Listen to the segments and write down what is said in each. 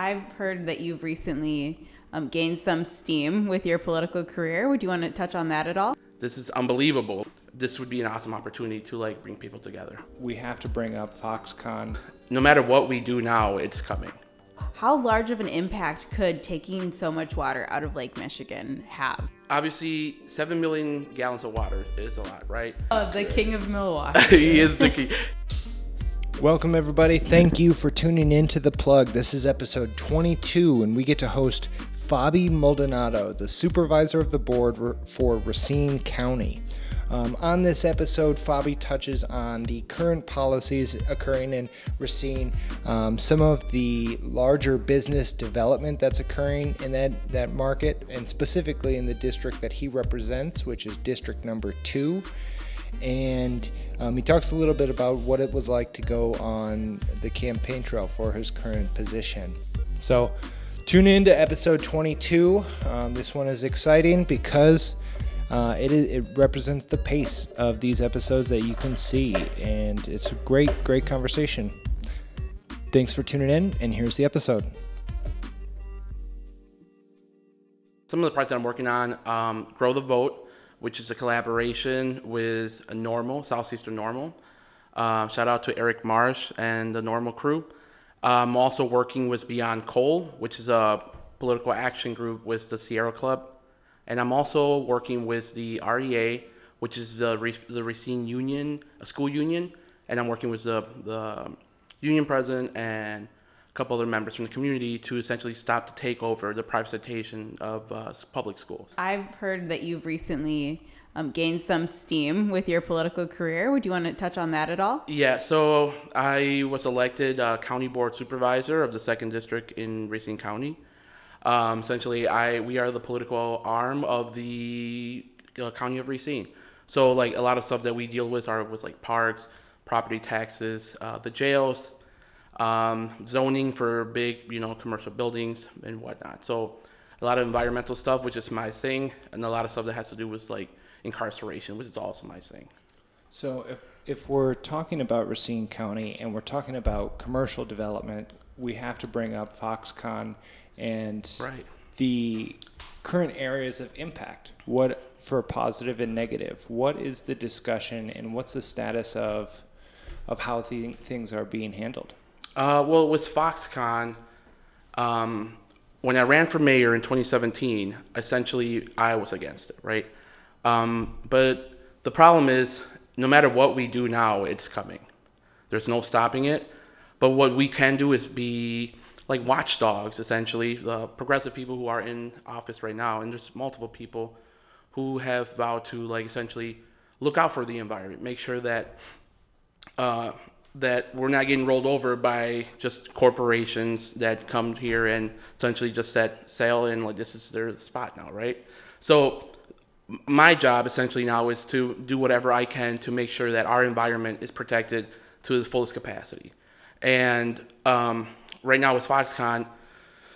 I've heard that you've recently um, gained some steam with your political career. Would you want to touch on that at all? This is unbelievable. This would be an awesome opportunity to like bring people together. We have to bring up Foxconn. No matter what we do now, it's coming. How large of an impact could taking so much water out of Lake Michigan have? Obviously, 7 million gallons of water is a lot, right? Oh, the king of Milwaukee. he is the key. Welcome, everybody. Thank you for tuning in to The Plug. This is episode 22, and we get to host Fabi Maldonado, the supervisor of the board for Racine County. Um, on this episode, Fabi touches on the current policies occurring in Racine, um, some of the larger business development that's occurring in that, that market, and specifically in the district that he represents, which is District Number Two. And um, he talks a little bit about what it was like to go on the campaign trail for his current position. So, tune in to episode 22. Um, this one is exciting because uh, it, is, it represents the pace of these episodes that you can see, and it's a great, great conversation. Thanks for tuning in, and here's the episode. Some of the parts that I'm working on um, Grow the Vote, which is a collaboration with a NORML, Southeastern NORML. Uh, shout out to Eric Marsh and the NORML crew. I'm also working with Beyond Coal, which is a political action group with the Sierra Club and I'm also working with the REA, which is the the Racine Union, a school union, and I'm working with the the union president and a couple other members from the community to essentially stop to take over the privatization of uh, public schools. I've heard that you've recently um, gained some steam with your political career. Would you want to touch on that at all? Yeah, so I was elected uh, county board supervisor of the second district in Racine County. Um, essentially, I we are the political arm of the uh, county of Racine. So like a lot of stuff that we deal with are with like parks, property taxes, uh, the jails, um, zoning for big you know commercial buildings and whatnot. So a lot of environmental stuff, which is my thing, and a lot of stuff that has to do with like incarceration, which is also my thing. So if if we're talking about Racine County and we're talking about commercial development, we have to bring up Foxconn and right. the current areas of impact. What for positive and negative? What is the discussion and what's the status of of how th- things are being handled? Uh, well, with Foxconn, um, when I ran for mayor in 2017, essentially I was against it, right? Um, but the problem is, no matter what we do now, it's coming. There's no stopping it. But what we can do is be like watchdogs, essentially, the progressive people who are in office right now, and there's multiple people who have vowed to like essentially look out for the environment, make sure that uh, that we're not getting rolled over by just corporations that come here and essentially just set sail and like this is their spot now, right? So my job essentially now is to do whatever I can to make sure that our environment is protected to the fullest capacity. And um, right now with Foxconn,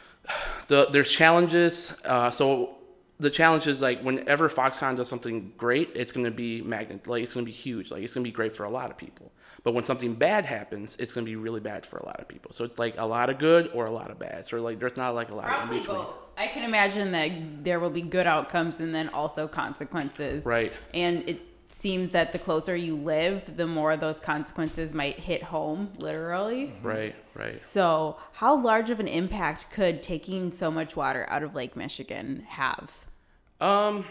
the, there's challenges. Uh, so the challenge is like whenever Foxconn does something great, it's going to be magnet, like it's going to be huge, like it's going to be great for a lot of people. But when something bad happens, it's going to be really bad for a lot of people. So it's like a lot of good or a lot of bad. So like there's not like a lot Probably in between. Both. I can imagine that there will be good outcomes and then also consequences. Right. And it seems that the closer you live, the more those consequences might hit home, literally. Mm-hmm. Right, right. So, how large of an impact could taking so much water out of Lake Michigan have? Um,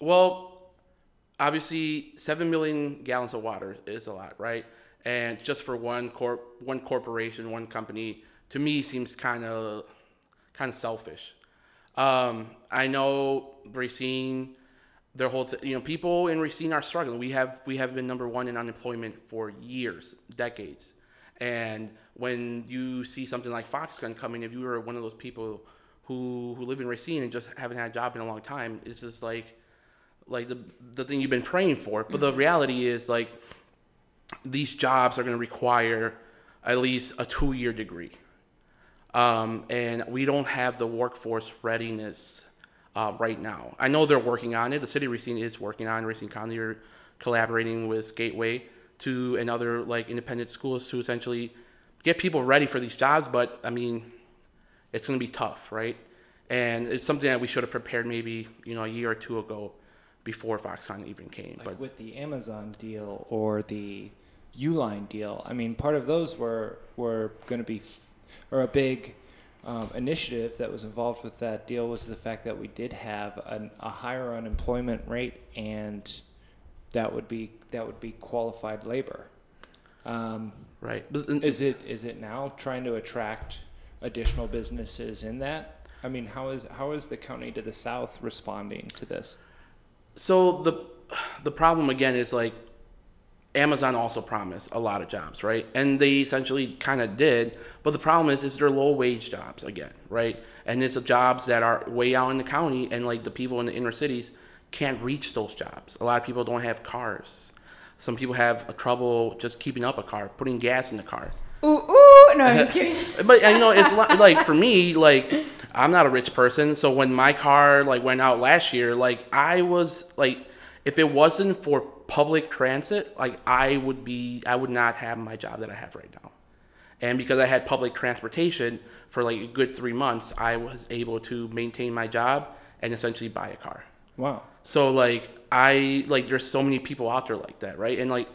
well, obviously, seven million gallons of water is a lot, right? And just for one corp, one corporation, one company, to me seems kind of kind of selfish. Um, I know Racine their whole t- you know people in Racine are struggling. We have we have been number one in unemployment for years, decades, and when you see something like Foxconn coming, if you were one of those people who who live in Racine and just haven't had a job in a long time, it's just like like the the thing you've been praying for. But the mm-hmm. reality is like these jobs are going to require at least a two year degree, um, and we don't have the workforce readiness uh, right now. I know they're working on it. The city of Racine is working on Racine County are collaborating with Gateway to and other like independent schools to essentially get people ready for these jobs. But I mean, it's going to be tough, right? And it's something that we should have prepared maybe you know a year or two ago, before Foxconn even came. Like but with the Amazon deal or the Uline deal, I mean, part of those were were going to be, f- or a big um, initiative that was involved with that deal was the fact that we did have an, a higher unemployment rate, and that would be that would be qualified labor. Um, right, is it is it now trying to attract additional businesses in that? I mean, how is how is the county to the south responding to this? So the the problem again is like Amazon also promised a lot of jobs, right? And they essentially kind of did, but the problem is is they're low wage jobs again, right? And it's jobs that are way out in the county and like the people in the inner cities can't reach those jobs. A lot of people don't have cars. Some people have a trouble just keeping up a car, putting gas in the car. Ooh, ooh. No, I'm just kidding. But you know, it's like for me, like I'm not a rich person, so when my car like went out last year, like I was like, if it wasn't for public transit, like I would be, I would not have my job that I have right now, and because I had public transportation for like a good three months, I was able to maintain my job and essentially buy a car. Wow. So like I like there's so many people out there like that, right? And like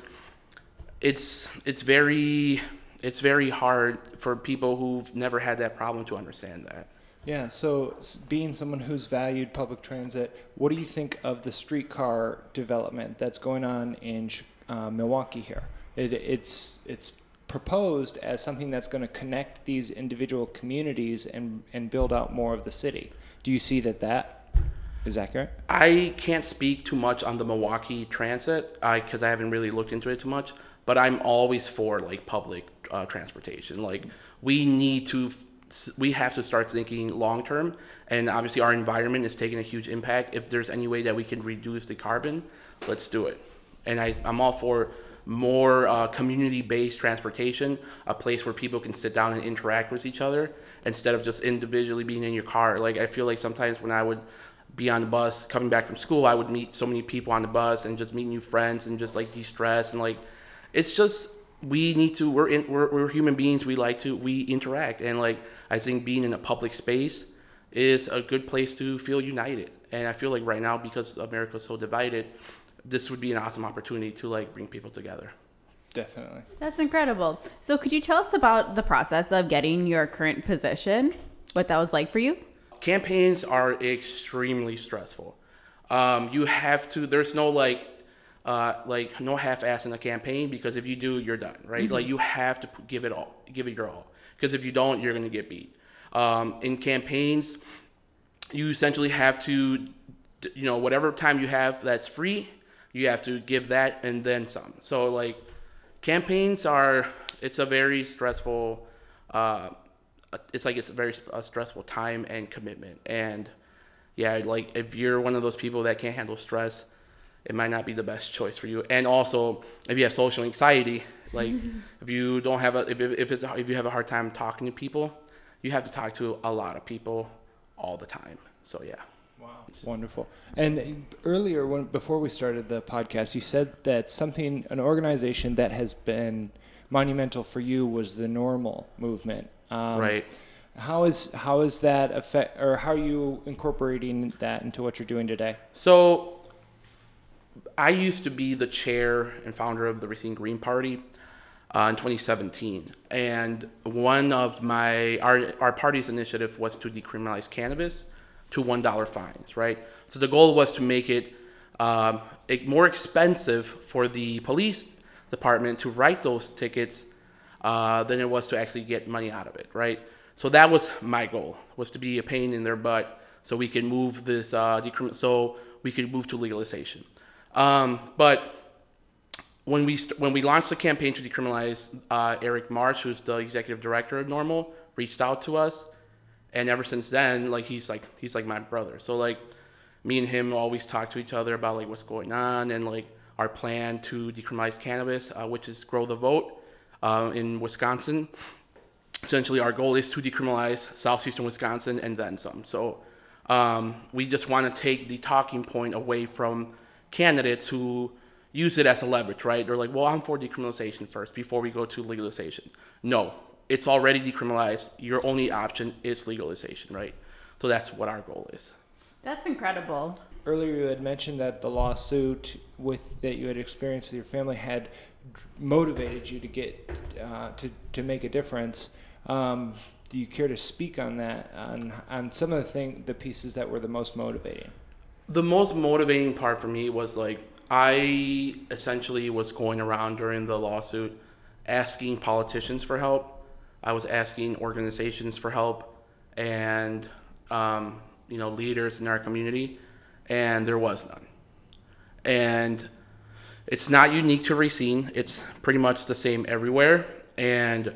it's it's very it's very hard for people who've never had that problem to understand that. Yeah, so being someone who's valued public transit, what do you think of the streetcar development that's going on in uh, Milwaukee here? It, it's it's proposed as something that's going to connect these individual communities and and build out more of the city. Do you see that that is accurate? I can't speak too much on the Milwaukee transit because I haven't really looked into it too much. But I'm always for like public uh, transportation. Like we need to, we have to start thinking long term. And obviously, our environment is taking a huge impact. If there's any way that we can reduce the carbon, let's do it. And I, I'm all for more uh, community-based transportation, a place where people can sit down and interact with each other instead of just individually being in your car. Like I feel like sometimes when I would be on the bus coming back from school, I would meet so many people on the bus and just meet new friends and just like de-stress and like it's just we need to we're in we're, we're human beings we like to we interact and like I think being in a public space is a good place to feel united and I feel like right now because America's so divided this would be an awesome opportunity to like bring people together. Definitely. That's incredible. So, could you tell us about the process of getting your current position? What that was like for you? campaigns are extremely stressful. Um, you have to. There's no like, uh, like no half-ass in a campaign because if you do, you're done, right? Like you have to give it all, give it your all. Because if you don't, you're gonna get beat. Um, in campaigns, you essentially have to, you know, whatever time you have that's free, you have to give that and then some. So like, campaigns are. It's a very stressful. Uh, it's like it's a very a stressful time and commitment and yeah like if you're one of those people that can't handle stress it might not be the best choice for you and also if you have social anxiety like if you don't have a if, if it's if you have a hard time talking to people you have to talk to a lot of people all the time so yeah Wow. Wonderful. And earlier, when before we started the podcast, you said that something, an organization that has been monumental for you was the NORML movement. Um, right How is how is that affect, or how are you incorporating that into what you're doing today? So, I used to be the chair and founder of the Racine Green Party uh, in 2017, and one of my our our party's initiative was to decriminalize cannabis to one dollar fines. Right. So the goal was to make it um, more expensive for the police department to write those tickets uh, than it was to actually get money out of it, right? So that was my goal, was to be a pain in their butt, so we can move this uh, so we could move to legalization. Um, but when we st- when we launched the campaign to decriminalize, uh, Eric Marsh, who's the executive director of NORML, reached out to us, and ever since then, like he's like he's like my brother. So like me and him always talk to each other about like what's going on and like our plan to decriminalize cannabis, uh, which is grow the vote uh, in Wisconsin. Essentially, our goal is to decriminalize southeastern Wisconsin and then some. So um, we just want to take the talking point away from candidates who use it as a leverage, right? They're like, well, I'm for decriminalization first before we go to legalization. No, it's already decriminalized. Your only option is legalization, right? So that's what our goal is. That's incredible. Earlier, you had mentioned that the lawsuit with that you had experienced with your family had motivated you to get uh, to to make a difference. Um, do you care to speak on that on on some of the thing the pieces that were the most motivating? The most motivating part for me was like I essentially was going around during the lawsuit asking politicians for help. I was asking organizations for help and um, you know leaders in our community, and there was none. And it's not unique to Racine. It's pretty much the same everywhere. And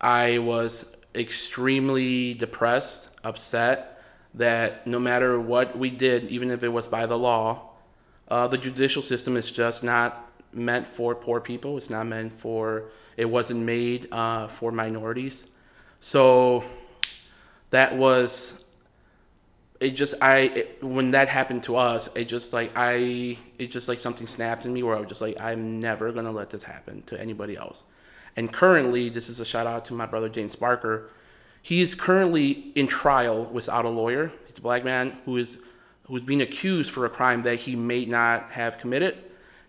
I was extremely depressed, upset that no matter what we did, even if it was by the law, uh, the judicial system is just not meant for poor people. It's not meant for, it wasn't made uh, for minorities. So that was, it just, I, it, when that happened to us, it just like, I, it just like something snapped in me where I was just like, I'm never going to let this happen to anybody else. And currently, this is a shout out to my brother James Barker. He is currently in trial without a lawyer. He's a black man who is who's being accused for a crime that he may not have committed.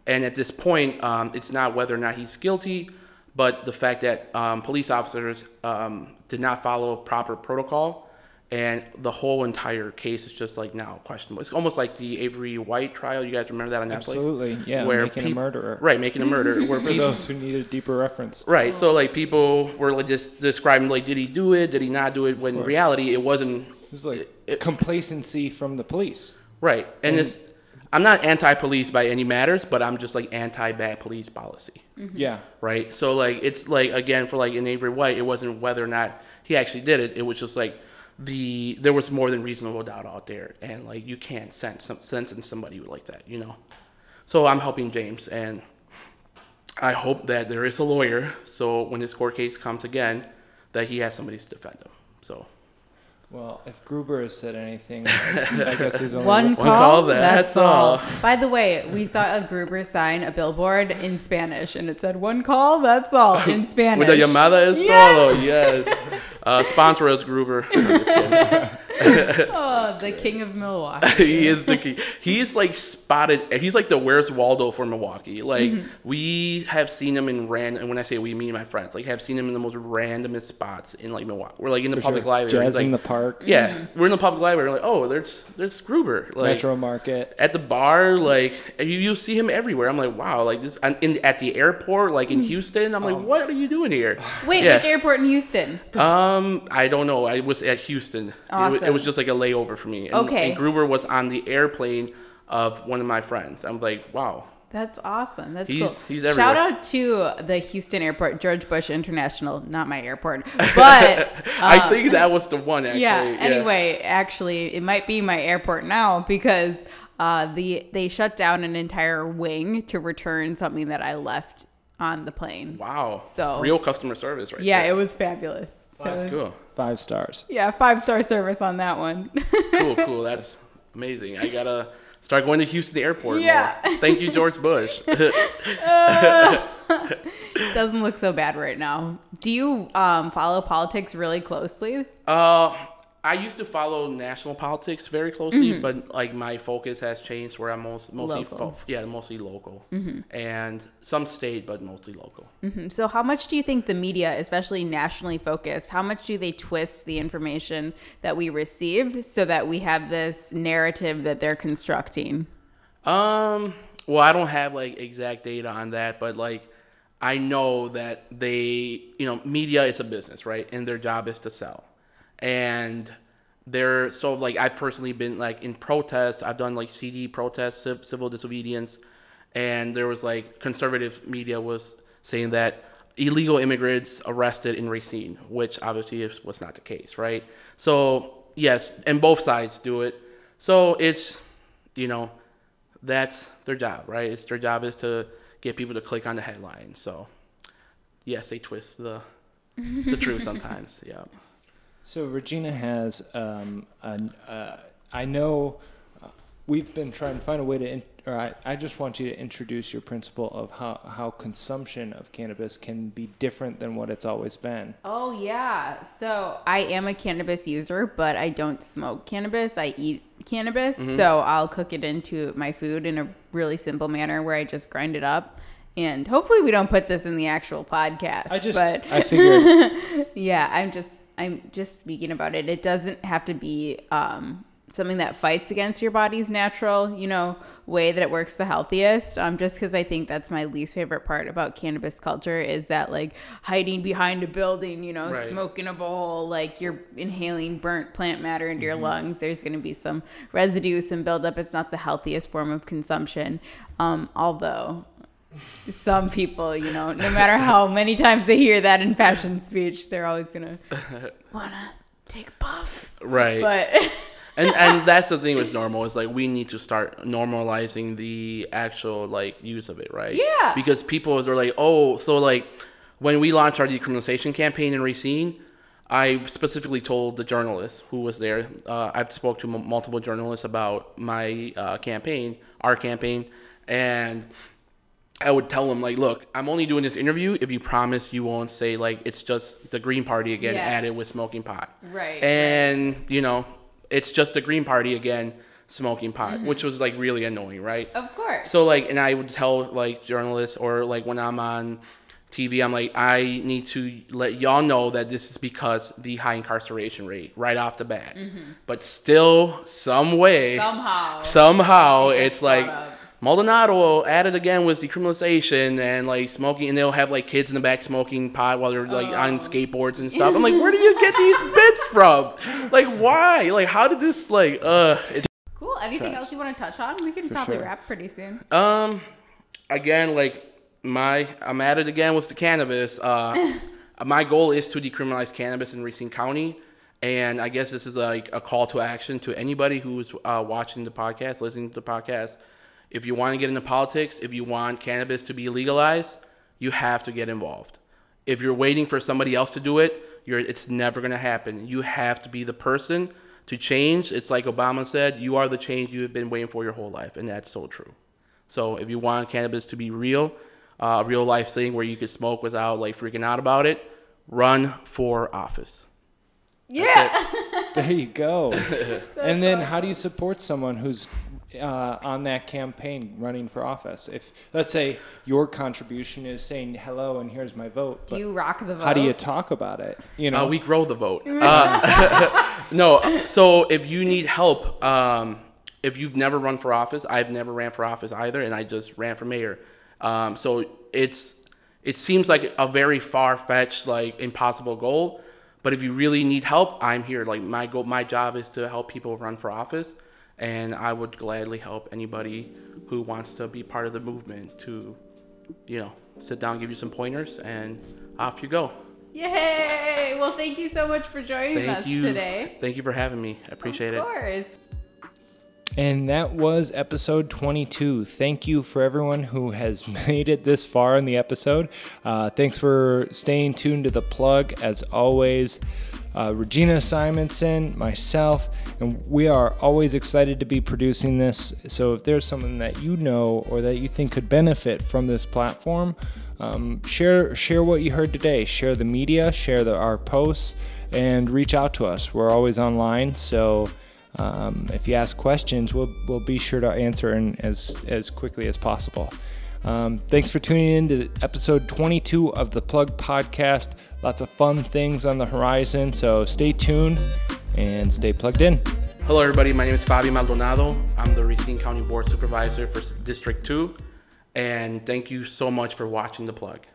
And at this point, um, it's not whether or not he's guilty, but the fact that um, police officers um, did not follow proper protocol and the whole entire case is just like now questionable. It's almost like the Avery White trial. You guys remember that on Netflix? Absolutely, yeah. Where making a murderer. Right, making a murder. Where For people, those who need a deeper reference. right, so like people were like just describing like, did he do it? Did he not do it? When in reality, it wasn't. It's like It- it- complacency from the police. Right, and And- it's. I'm not anti-police by any matters, but I'm just like anti-bad police policy. Mm-hmm. Yeah. right? So like it's like again for like in Avery White, it wasn't whether or not he actually did it. It was just like the there was more than reasonable doubt out there, and like you can't sense some sense in somebody like that, you know. So I'm helping James, and I hope that there is a lawyer. So when his court case comes again, that he has somebody to defend him. So Well, if Gruber has said anything, I guess he's only One One call, call, that's, that's all. all. By the way, we saw a Gruber sign, a billboard in Spanish, and it said "One call, that's all" in Spanish. with the llamada es Yes! todo, yes. Uh, sponsor us, Gruber. No, just kidding. Oh, the king of Milwaukee. he is the king. He's like spotted. He's like the Where's Waldo for Milwaukee. Like Mm-hmm. we have seen him in random. And when I say we, me and my friends, like have seen him in the most randomest spots in like Milwaukee. We're like in the for public sure. library. Jazz like, the park, yeah, we're in the public library. Like oh, there's there's Gruber. Like Metro Market. at the bar, like you you see him everywhere. I'm like wow, like this. And in at the airport, like in Mm. Houston, I'm Oh. like what are you doing here? Wait, Yeah. which airport in Houston? Um, I don't know. I was at Houston. It, was, it was just like a layover for me. And, Okay. And Gruber was on the airplane of one of my friends. I'm like, wow. That's awesome. That's He's- cool. he's everywhere. Shout out to the Houston airport, George Bush International, not my airport, but I think that was the one actually. Uh, yeah. Anyway, actually, it might be my airport now because uh, the they shut down an entire wing to return something that I left on the plane. Wow. So- real customer service right Yeah, there. it was fabulous. So, That's cool. Five stars. Yeah, five star service on that one. Cool, cool. That's amazing. I gotta start going to Houston Airport. Yeah. More. Thank you, George Bush. Doesn't look so bad right now. Do you um, follow politics really closely? Uh, I used to follow national politics very closely, but like my focus has changed where I'm most, mostly Mm-hmm. Mm-hmm. yeah, mostly local, and some state, but mostly local. Mm, So, how much do you think the media, especially nationally focused, how much do they twist the information that we receive so that we have this narrative that they're constructing? Um, well, I don't have like exact data on that, but like I know that they, you know, media is a business, right? And their job is to sell. And they're so like I've personally been like in protests. I've done like CD protests, civ- civil disobedience, and there was like conservative media was saying that illegal immigrants arrested in Racine, which obviously is, was not the case, right? So yes, and both sides do it. So it's, you know, that's their job, right? It's their job is to get people to click on the headline. So, yes, they twist the the truth sometimes. Yeah. So Regina has, um, an, uh, I know, uh, we've been trying to find a way to, in, or I, I just want you to introduce your principle of how, how consumption of cannabis can be different than what it's always been. Oh yeah. So I am a cannabis user, but I don't smoke cannabis. I eat cannabis. Mm-hmm. So I'll cook it into my food in a really simple manner where I just grind it up. And hopefully we don't put this in the actual podcast. I just, but I figured, yeah, I'm just I'm just speaking about it. It doesn't have to be um, something that fights against your body's natural, you know, way that it works the healthiest. Um, just because I think that's my least favorite part about cannabis culture is that like hiding behind a building, you know, Right. smoking a bowl, like you're inhaling burnt plant matter into your lungs. There's going to be some residue, some buildup. It's not the healthiest form of consumption. Um, although some people, you know, no matter how many times they hear that in fashion speech, they're always gonna wanna take a puff. Right. But and and that's the thing with NORML is like we need to start normalizing the actual like use of it, right? Yeah. Because people are like, oh, so like when we launched our decriminalization campaign in Racine, I specifically told the journalist who was there. Uh, I've spoke to m- multiple journalists about my uh, campaign, our campaign, and I would tell them like, look, I'm only doing this interview if you promise you won't say like it's just the Green Party again Yeah. added with smoking pot. Right, And you know, it's just the Green Party again smoking pot, Mm-hmm. which was like really annoying, right? of course. So like, and I would tell like journalists or like when I'm on TV, I'm like, I need to let y'all know that this is because the high incarceration rate right off the bat. But still, some way, Mm-hmm. Somehow. somehow, it's like up. Maldonado added again was decriminalization and like smoking, and they'll have like kids in the back smoking pot while they're like on skateboards and stuff. I'm like, where do you get these bits from? Like, why? Like, how did this like? Uh, it's Cool. Anything Trash. else you want to touch on? We can For probably sure. wrap pretty soon. Um, again, like my, I'm at it again with the cannabis. Uh, my goal is to decriminalize cannabis in Racine County, and I guess this is like a call to action to anybody who's uh, watching the podcast, listening to the podcast. If you want to get into politics, if you want cannabis to be legalized, you have to get involved. If you're waiting for somebody else to do it, you're, it's never going to happen. You have to be the person to change. It's like Obama said, you are the change you have been waiting for your whole life, and that's so true. So if you want cannabis to be real, uh, a real life thing where you could smoke without like freaking out about it, run for office. Yeah. there you go. and then how do you support someone who's uh, on that campaign running for office? If, let's say, your contribution is saying, hello, and here's my vote. Do you rock the vote? how do you talk about it? You know, Uh, we grow the vote. Uh, no, so if you need help, um, if you've never run for office, I've never ran for office either, and I just ran for mayor. Um, so it's it seems like a very far fetched, like impossible goal. But if you really need help, I'm here. Like my goal, my job is to help people run for office, and I would gladly help anybody who wants to be part of the movement to, you know, sit down, give you some pointers, and off you go. Yay! Well, thank you so much for joining Thank us you. today. Thank you for having me. I appreciate it. of it. course. And that was episode 22. Thank you for everyone who has made it this far in the episode. Uh, thanks for staying tuned to the plug. As always, uh, Regina Simonson, myself, and we are always excited to be producing this. So if there's someone that you know or that you think could benefit from this platform, um, share share what you heard today. Share the media, share the, our posts, and reach out to us. We're always online, so. Um, if you ask questions, we'll, we'll be sure to answer in as, as quickly as possible. Um, thanks for tuning in to episode 22 of the Plug Podcast. Lots of fun things on the horizon, so stay tuned and stay plugged in. Hello, everybody. My name is Fabi Maldonado. I'm the Racine County Board Supervisor for District 2. And thank you so much for watching the plug.